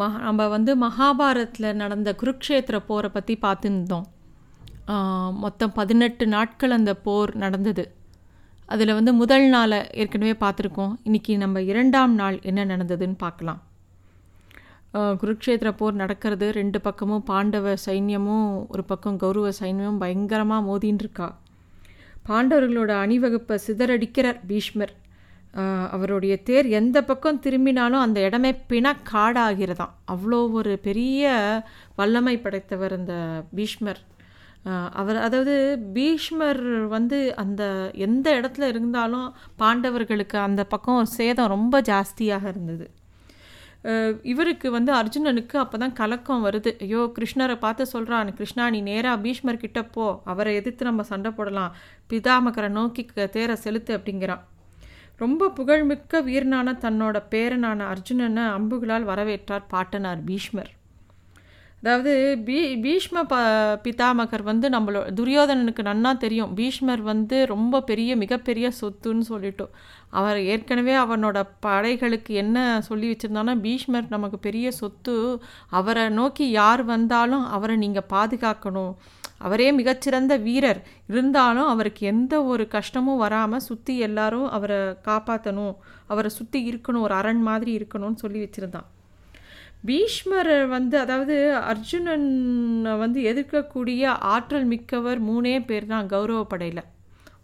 மஹா நம்ம வந்து மகாபாரத்தில் நடந்த குருக்ஷேத்திர போரை பற்றி பார்த்துருந்தோம். மொத்தம் பதினெட்டு நாட்கள் அந்த போர் நடந்தது. அதில் வந்து முதல் நாளை ஏற்கனவே பார்த்துருக்கோம். இன்றைக்கி நம்ம இரண்டாம் நாள் என்ன நடந்ததுன்னு பார்க்கலாம். குருக்ஷேத்திர போர் நடக்கிறது ரெண்டு பக்கமும் பாண்டவ சைன்யமும் ஒரு பக்கம் கௌரவ சைன்யமும் பயங்கரமாக மோதின்னு இருக்கா. பாண்டவர்களோட அணிவகுப்பை சிதறடிக்கிறார் பீஷ்மர். அவருடைய தேர் எந்த பக்கம் திரும்பினாலும் அந்த இடமே பிணக்காடாகிறதாம். அவ்வளோ ஒரு பெரிய வல்லமை படைத்தவர் அந்த பீஷ்மர். அவர் அதாவது பீஷ்மர் வந்து அந்த எந்த இடத்துல இருந்தாலும் பாண்டவர்களுக்கு அந்த பக்கம் சேதம் ரொம்ப ஜாஸ்தியாக இருந்தது. இவருக்கு வந்து அர்ஜுனனுக்கு அப்போ தான் கலக்கம் வருது. ஐயோ கிருஷ்ணரை பார்த்து சொல்கிறான் கிருஷ்ணா நீ நேராக பீஷ்மர் கிட்ட போ. அவரை எதிர்த்து நம்ம சண்டை போடலாம். பிதாமகரை நோக்கி தேரை செலுத்து அப்படிங்கிறான். ரொம்ப புகழ்மிக்க வீரனான தன்னோட பேரனான அர்ஜுனனை அம்புகளால் வரவேற்றார் பாட்டனார் பீஷ்மர். அதாவது பீ பீஷ்ம ப பிதாமகர் வந்து நம்மளோ துரியோதனனுக்கு நன்னா தெரியும். பீஷ்மர் வந்து ரொம்ப பெரிய மிகப்பெரிய சொத்துன்னு சொல்லிட்டோம் அவர் ஏற்கனவே அவனோட படைகளுக்கு என்ன சொல்லி வச்சுருந்தானா பீஷ்மர் நமக்கு பெரிய சொத்து அவரை நோக்கி யார் வந்தாலும் அவரை நீங்கள் பாதுகாக்கணும். அவரே மிகச்சிறந்த வீரர். இருந்தாலும் அவருக்கு எந்த ஒரு கஷ்டமும் வராமல் சுற்றி எல்லாரும் அவரை காப்பாற்றணும் அவரை சுற்றி இருக்கணும் ஒரு அரண் மாதிரி இருக்கணும்னு சொல்லி வச்சுருந்தான். பீஷ்மர் வந்து அதாவது அர்ஜுனன் வந்து எதிர்க்கக்கூடிய ஆற்றல் மிக்கவர் மூணே பேர் தான் கௌரவ படையில்.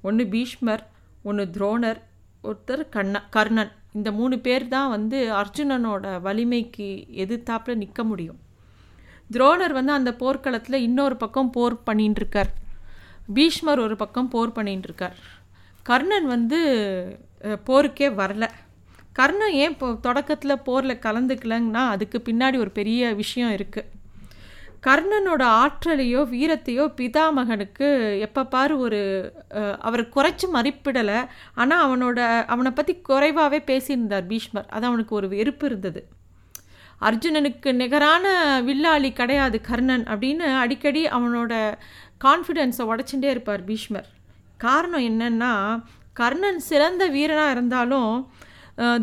ஒன்று பீஷ்மர் ஒன்று துரோணர் ஒருத்தர் கண்ண கர்ணன். இந்த மூணு பேர் தான் வந்து அர்ஜுனனோட வலிமைக்கு எதிர்த்தாப்பில் நிற்க முடியும். துரோணர் வந்து அந்த போர்க்களத்தில் இன்னொரு பக்கம் போர் பண்ணிட்டு இருக்கார் பீஷ்மர் ஒரு பக்கம் போர் பண்ணிட்டு இருக்கார் கர்ணன் வந்து போருக்கே வரல. கர்ணன் ஏன் இப்போ தொடக்கத்தில் போரில் கலந்துக்கலங்கன்னா அதுக்கு பின்னாடி ஒரு பெரிய விஷயம் இருக்குது கர்ணனோட ஆற்றலையோ வீரத்தையோ பிதாமகனுக்கு எப்போ பாரு ஒரு அவரை குறைச்சி மதிப்பிடலை. ஆனால் அவனோட அவனை பற்றி குறைவாகவே பேசியிருந்தார் பீஷ்மர். அது அவனுக்கு ஒரு வெறுப்பு இருந்தது. அர்ஜுனனுக்கு நிகரான வில்லாளி கிடையாது கர்ணன் அப்படின்னு அடிக்கடி அவனோட கான்ஃபிடென்ஸை உடச்சுட்டே இருப்பார் பீஷ்மர். காரணம் என்னன்னா கர்ணன் சிறந்த வீரனாக இருந்தாலும்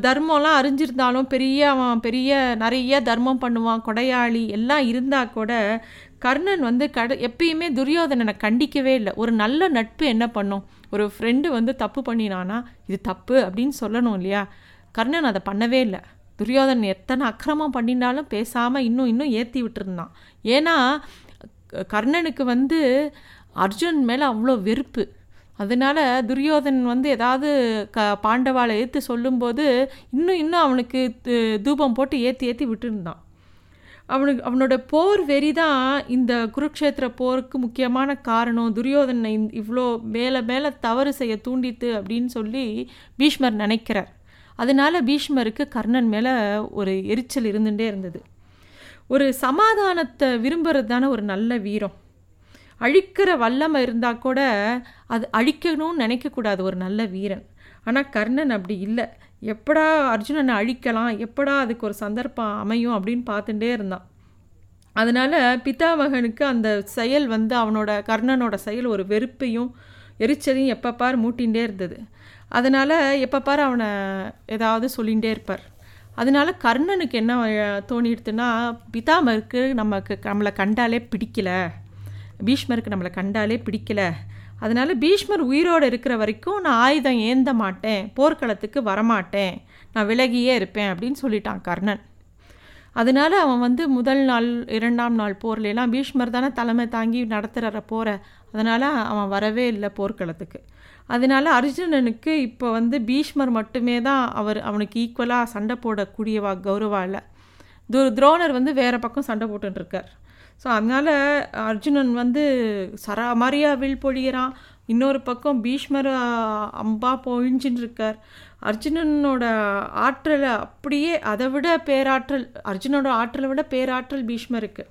தர்மம்லாம் அறிஞ்சிருந்தாலும் பெரிய அவன் பெரிய நிறைய தர்மம் பண்ணுவான் கொடையாளி எல்லாம் இருந்தால் கூட கர்ணன் வந்து கட எப்பயுமே துரியோதனனை கண்டிக்கவே இல்லை. ஒரு நல்ல நட்பு என்ன பண்ணும்? ஒரு ஃப்ரெண்டு வந்து தப்பு பண்ணினானா இது தப்பு அப்படின்னு சொல்லணும் இல்லையா? கர்ணன் அதை பண்ணவே இல்லை. துரியோதன் எத்தனை அக்கிரமம் பண்ணினாலும் பேசாமல் இன்னும் இன்னும் ஏற்றி விட்டுருந்தான். ஏன்னா கர்ணனுக்கு வந்து அர்ஜுன் மேலே அவ்வளோ வெறுப்பு. அதனால துரியோதன் வந்து ஏதாவது க பாண்டவாளை ஏற்று சொல்லும்போது இன்னும் இன்னும் அவனுக்கு தூபம் போட்டு ஏற்றி ஏற்றி விட்டுருந்தான். அவனுக்கு அவனோட போர் வெறி தான் இந்த குருக்ஷேத்திர போருக்கு முக்கியமான காரணம். துரியோதனை இவ்வளோ மேலே மேலே தவறு செய்ய தூண்டித்து அப்படின்னு சொல்லி பீஷ்மர் நினைக்கிறார். அதனால பீஷ்மருக்கு கர்ணன் மேலே ஒரு எரிச்சல் இருந்துகிட்டே இருந்தது. ஒரு சமாதானத்தை விரும்புறது தானே ஒரு நல்ல வீரம். அழிக்கிற வல்லமை இருந்தால் கூட அது அழிக்கணும்னு நினைக்கக்கூடாது ஒரு நல்ல வீரன். ஆனால் கர்ணன் அப்படி இல்லை. எப்படா அர்ஜுனனை அழிக்கலாம் எப்படா அதுக்கு ஒரு சந்தர்ப்பம் அமையும் அப்படின்னு பார்த்துட்டே இருந்தான். அதனால் பிதாமகனுக்கு அந்த செயல் வந்து அவனோட கர்ணனோட செயல் ஒரு வெறுப்பையும் எரிச்சலையும் எப்போ பார் மூட்டிகிட்டே இருந்தது. அதனால் எப்போ பார் அவனை ஏதாவது சொல்லிகிட்டே இருப்பார். அதனால கர்ணனுக்கு என்ன தோணிடுதுன்னா பிதாமருக்கு நமக்கு நம்மளை கண்டாலே பிடிக்கல. பீஷ்மருக்கு நம்மளை கண்டாலே பிடிக்கல. அதனால் பீஷ்மர் உயிரோடு இருக்கிற வரைக்கும் நான் ஆயுதம் ஏந்த மாட்டேன் போர்க்களத்துக்கு வரமாட்டேன் நான் விலகியே இருப்பேன் அப்படின்னு சொல்லிட்டான் கர்ணன். அதனால அவன் வந்து முதல் நாள் இரண்டாம் நாள் போர்லாம் பீஷ்மர் தானே தலைமை தாங்கி நடத்துகிற போற. அதனால் அவன் வரவே இல்லை போர்க்களத்துக்கு. அதனால அர்ஜுனனுக்கு இப்போ வந்து பீஷ்மர் மட்டுமே தான் அவர் அவனுக்கு ஈக்குவலாக சண்டை போடக்கூடியவா கௌரவா இல்லை. து துரோணர் வந்து வேறு பக்கம் சண்டை போட்டுருக்கார் ஸோ அதனால் அர்ஜுனன் வந்து சராமாரியா வில் பொழிகிறான் இன்னொரு பக்கம் பீஷ்மர் அம்பா பொழிஞ்சின்னு இருக்கார் அர்ஜுனனோட ஆற்றலை அப்படியே அதை விட பேராற்றல் அர்ஜுனோட ஆற்றலை விட பேராற்றல் பீஷ்மருக்கு.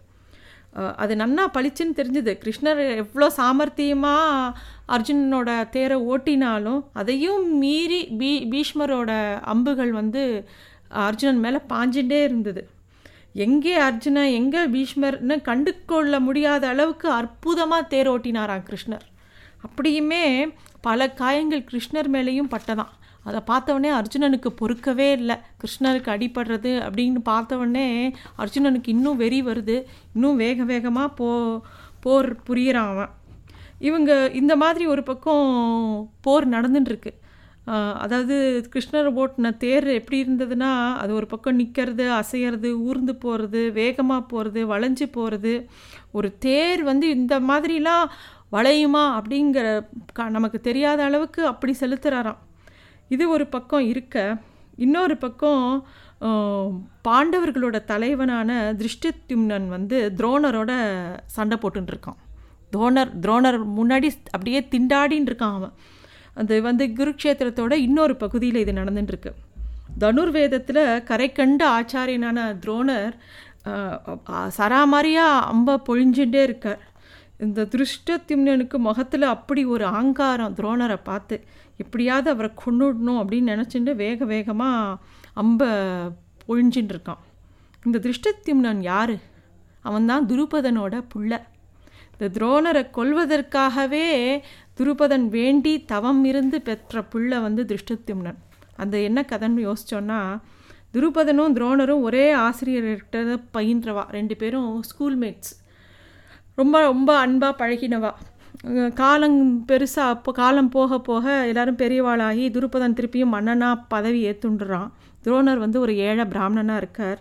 அது நன்னா பளிச்சுன்னு தெரிஞ்சுது. கிருஷ்ணர் எவ்வளோ சாமர்த்தியமாக அர்ஜுனனோட தேரை ஓட்டினாலும் அதையும் மீறி பீ பீஷ்மரோட அம்புகள் வந்து அர்ஜுனன் மேலே பாஞ்சுட்டே இருந்தது. எங்கே அர்ஜுன எங்கே பீஷ்மர்னு கண்டு கொள்ள முடியாத அளவுக்கு அற்புதமாக தேர் ஓட்டினாராம் கிருஷ்ணர். அப்படியுமே பல காயங்கள் கிருஷ்ணர் மேலேயும் பட்டதான் அதை பார்த்தவொடனே அர்ஜுனனுக்கு பொறுக்கவே இல்லை. கிருஷ்ணருக்கு அடிபடுறது அப்படின்னு பார்த்தவொடனே அர்ஜுனனுக்கு இன்னும் வெறி வருது. இன்னும் வேக வேகமாக போ போர் புரியிறான் அவன். இவங்க இந்த மாதிரி ஒரு பக்கம் போர் நடந்துட்டுருக்கு அதாவது கிருஷ்ணர் ஓட்டின தேர் எப்படி இருந்ததுன்னா அது ஒரு பக்கம் நிற்கிறது அசையிறது ஊர்ந்து போகிறது வேகமாக போகிறது வளைஞ்சு போகிறது ஒரு தேர் வந்து இந்த மாதிரிலாம் வளையுமா அப்படிங்கிற க நமக்கு தெரியாத அளவுக்கு அப்படி செலுத்துகிறாராம் இது ஒரு பக்கம் இருக்க இன்னொரு பக்கம் பாண்டவர்களோட தலைவனான திருஷ்டத்யும்னன் வந்து துரோணரோட சண்டை போட்டுருக்கான் துரோணர் துரோணர் முன்னாடி அப்படியே திண்டாடின்னு இருக்கான் அவன். அது வந்து குருக்ஷேத்திரத்தோட இன்னொரு பகுதியில் இது நடந்துட்டுருக்கு. தனுர்வேதத்தில் கரை கண்ட ஆச்சாரியனான துரோணர் சராமாரியாக அம்ப பொழிஞ்சுட்டே இருக்கார். இந்த திருஷ்டத்திம்னனுக்கு முகத்தில் அப்படி ஒரு ஆங்காரம் துரோணரை பார்த்து எப்படியாவது அவரை கொண்டுடணும் அப்படின்னு நினச்சிட்டு வேக வேகமாக அம்ப பொழிஞ்சின்னு இருக்கான். இந்த திருஷ்டத்திம்னன் யார்? அவன்தான் துருபதனோட புள்ள. இந்த துரோணரை கொல்வதற்காகவே துருபதன் வேண்டி தவம் இருந்து பெற்ற புள்ள வந்து திருஷ்டத்திம்னன் அந்த என்ன கதைன்னு யோசித்தோன்னா துருபதனும் துரோணரும் ஒரே ஆசிரியர்கிட்ட பயின்றவா. ரெண்டு பேரும் ஸ்கூல்மேட்ஸ் ரொம்ப ரொம்ப அன்பாக பழகினவா. காலம் பெருசாக அப்போ காலம் போக போக எல்லாரும் பெரியவாளாகி துருபதன் திருப்பியும் மன்னனாக பதவி ஏற்றுண்டுறான் துரோணர் வந்து ஒரு ஏழை பிராமணனாக இருக்கார்.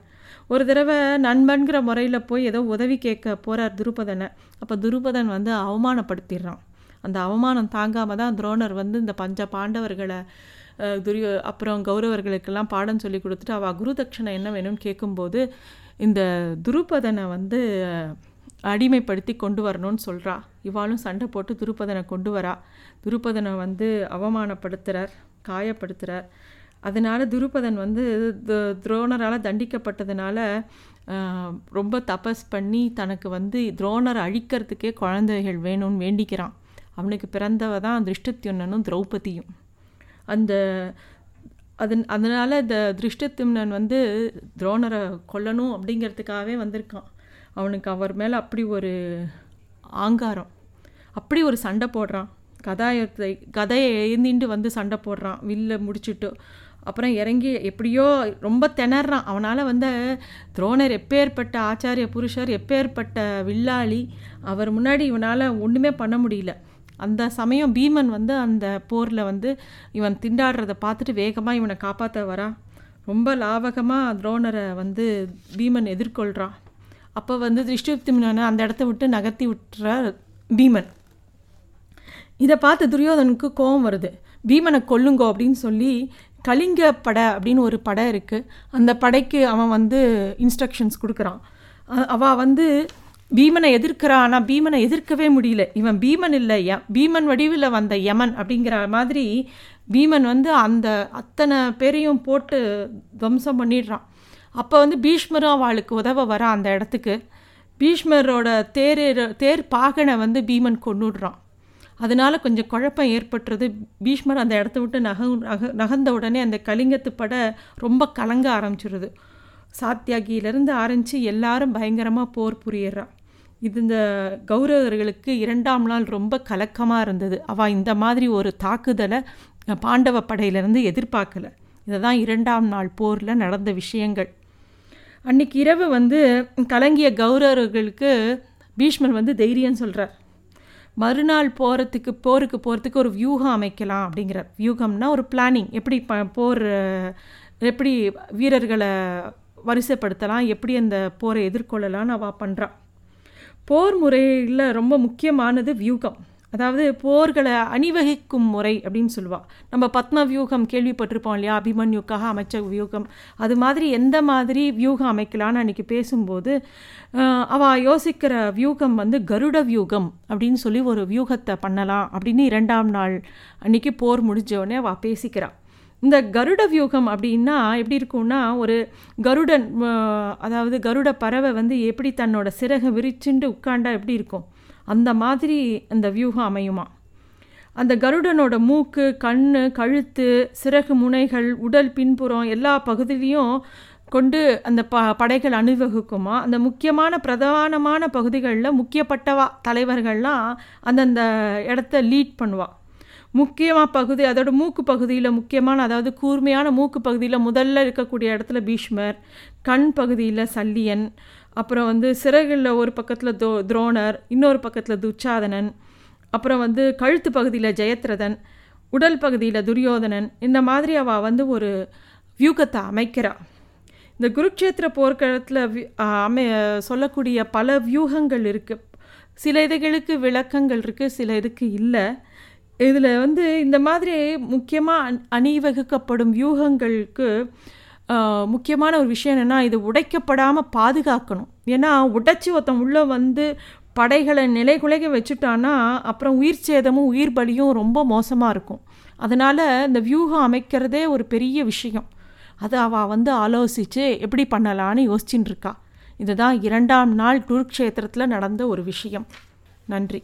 ஒரு தடவை நண்பன்கிற முறையில் போய் ஏதோ உதவி கேட்க போகிறார் துருபதனை. அப்போ துருபதன் வந்து அவமானப்படுத்திடுறான். அந்த அவமானம் தாங்காமல் தான் துரோணர் வந்து இந்த பஞ்ச பாண்டவர்களை துரியோ அப்புறம் கௌரவர்களுக்கெல்லாம் பாடம் சொல்லி கொடுத்துட்டு அவள் குரு தட்சணை என்ன வேணும்னு கேட்கும்போது இந்த துருபதனை வந்து அடிமைப்படுத்தி கொண்டு வரணும்னு சொல்கிறா இவாளும் சண்டை போட்டு துருப்பதனை கொண்டு வரா. துருபதனை வந்து அவமானப்படுத்துகிறார் காயப்படுத்துகிறார் அதனால் துருபதன் வந்து துரோணரால் தண்டிக்கப்பட்டதுனால ரொம்ப தபஸ் பண்ணி தனக்கு வந்து துரோணரை அழிக்கிறதுக்கே குழந்தைகள் வேணும்னு வேண்டிக்கிறான். அவனுக்கு பிறந்தவ தான் திருஷ்டத்யுன்னனும் திரௌபதியும். அந்த அதன் அதனால் இந்த திருஷ்டத்யும்னன் வந்து துரோணரை கொல்லணும் அப்படிங்கிறதுக்காகவே வந்திருக்கான். அவனுக்கு அவர் மேலே அப்படி ஒரு ஆங்காரம் அப்படி ஒரு சண்டை போடுறான். கதாயத்தை கதையை எழுந்திண்டு வந்து சண்டை போடுறான். வில்ல முடிச்சுட்டு. அப்புறம் இறங்கி எப்படியோ ரொம்ப திணறான். அவனால் வந்து துரோணர் எப்பேற்பட்ட ஆச்சாரிய புருஷர் எப்பேற்பட்ட வில்லாளி அவர் முன்னாடி இவனால் ஒன்றுமே பண்ண முடியல. அந்த சமயம் பீமன் வந்து அந்த போரில் வந்து இவன் திண்டாடுறதை பார்த்துட்டு வேகமாக இவனை காப்பாற்ற வரா. ரொம்ப லாவகமாக துரோணரை வந்து பீமன் எதிர்கொள்கிறான் அப்போ வந்து திருஷ்டிப்திம்னனை அந்த இடத்த விட்டு நகர்த்தி விட்டுறார் பீமன். இதை பார்த்து துரியோதனுக்கு கோபம் வருது. பீமனை கொல்லுங்கோ அப்படின்னு சொல்லி கலிங்க படை அப்படின்னு ஒரு படை இருக்குது அந்த படைக்கு அவன் வந்து இன்ஸ்ட்ரக்ஷன்ஸ் கொடுக்குறான். அவள் வந்து பீமனை எதிர்க்கிறான் ஆனால் பீமனை எதிர்க்கவே முடியல. இவன் பீமன் இல்லை ய பீமன் வடிவில் வந்த யமன் அப்படிங்கிற மாதிரி பீமன் வந்து அந்த அத்தனை பேரையும் போட்டு துவம்சம் பண்ணிடுறான். அப்போ வந்து பீஷ்மரும் அவளுக்கு உதவ வரா அந்த இடத்துக்கு. பீஷ்மரோட தேர் தேர் பாகனை வந்து பீமன் கொண்டுடுறான் அதனால் கொஞ்சம் குழப்பம் ஏற்பட்டுறது. பீஷ்மர் அந்த இடத்த விட்டு நக நக நகர்ந்த உடனே அந்த கலிங்கத்து படை ரொம்ப கலங்க ஆரம்பிச்சிருது. சாத்தியாகியிலேருந்து ஆரம்பித்து எல்லாரும் பயங்கரமாக போர் புரியறான் இது இந்த கௌரவர்களுக்கு இரண்டாம் நாள் ரொம்ப கலக்கமாக இருந்தது. அவள் இந்த மாதிரி ஒரு தாக்குதலை பாண்டவ படையிலேருந்து எதிர்பார்க்கல. இதை தான் இரண்டாம் நாள் போரில் நடந்த விஷயங்கள். அன்றைக்கி இரவு வந்து கலங்கிய கௌரவர்களுக்கு பீஷ்மர் வந்து தைரியம் சொல்கிறார் மறுநாள் போகிறதுக்கு போருக்கு போகிறதுக்கு ஒரு வியூகம் அமைக்கலாம் அப்படிங்கிற வியூகம்னா ஒரு பிளானிங் எப்படி ப போர் எப்படி வீரர்களை வரிசைப்படுத்தலாம் எப்படி அந்த போரை எதிர்கொள்ளலாம்னு அவள் பண்ணுறான் போர் முறையில் ரொம்ப முக்கியமானது வியூகம். அதாவது போர்களை அணிவகிக்கும் முறை அப்படின்னு சொல்லுவாள் நம்ம பத்ம வியூகம் கேள்விப்பட்டிருப்போம் இல்லையா? அபிமன்யுக்காக அமைச்ச வியூகம். அது மாதிரி எந்த மாதிரி வியூகம் அமைக்கலான்னு அன்றைக்கி பேசும்போது அவள் யோசிக்கிற வியூகம் வந்து கருட வியூகம் அப்படின்னு சொல்லி ஒரு வியூகத்தை பண்ணலாம் அப்படின்னு இரண்டாம் நாள் அன்றைக்கி போர் முடிஞ்சோடனே அவள் பேசிக்கிறாள் இந்த கருட வியூகம் அப்படின்னா எப்படி இருக்கும்னா ஒரு கருடன் அதாவது கருட பறவை வந்து எப்படி தன்னோட சிறகை விரிச்சுண்டு உட்காண்டா எப்படி இருக்கும்? அந்த மாதிரி அந்த வியூகம் அமையுமா? அந்த கருடனோட மூக்கு கண் கழுத்து சிறகு முனைகள் உடல் பின்புறம் எல்லா பகுதியிலையும் கொண்டு அந்த ப படைகள் அணிவகுக்குமா? அந்த முக்கியமான பிரதானமான பகுதிகளில் முக்கியப்பட்டவா தலைவர்கள்லாம் அந்தந்த இடத்த லீட் பண்ணுவாள் முக்கியமாக பகுதி அதோட மூக்கு பகுதியில் முக்கியமான அதாவது கூர்மையான மூக்கு பகுதியில் முதல்ல இருக்கக்கூடிய இடத்துல பீஷ்மர் கண் பகுதியில் சல்லியன் அப்புறம் வந்து சிறகுகளில் ஒரு பக்கத்தில் தோ துரோணர் இன்னொரு பக்கத்தில் துச்சாதனன் அப்புறம் வந்து கழுத்து பகுதியில் ஜெயத்ரதன் உடல் பகுதியில் துரியோதனன் இந்த மாதிரி அவள் வந்து ஒரு வியூகத்தை அமைக்கிறா. இந்த குருக்ஷேத்திர போர்க்களத்தில் அமை சொல்லக்கூடிய பல வியூகங்கள் இருக்குது சில இதுகளுக்கு விளக்கங்கள் இருக்குது சில இதுக்கு இல்லை. இதில் வந்து இந்த மாதிரி முக்கியமாக அண் அணிவகுக்கப்படும் வியூகங்களுக்கு முக்கியமான ஒரு விஷயம் என்னென்னா இது உடைக்கப்படாமல் பாதுகாக்கணும். ஏன்னா உடைச்சி ஒருத்தன் உள்ளே வந்து படைகளை நிலைகுலைக வச்சுட்டான்னா அப்புறம் உயிர் சேதமும் உயிர் பலியும் ரொம்ப மோசமாக இருக்கும். அதனால் இந்த வியூகம் அமைக்கிறதே ஒரு பெரிய விஷயம். அது அவள் வந்து ஆலோசித்து எப்படி பண்ணலான்னு யோசிச்சுட்டு இருக்கா. இதுதான் இரண்டாம் நாள் குருக்ஷேத்திரத்தில் நடந்த ஒரு விஷயம். நன்றி.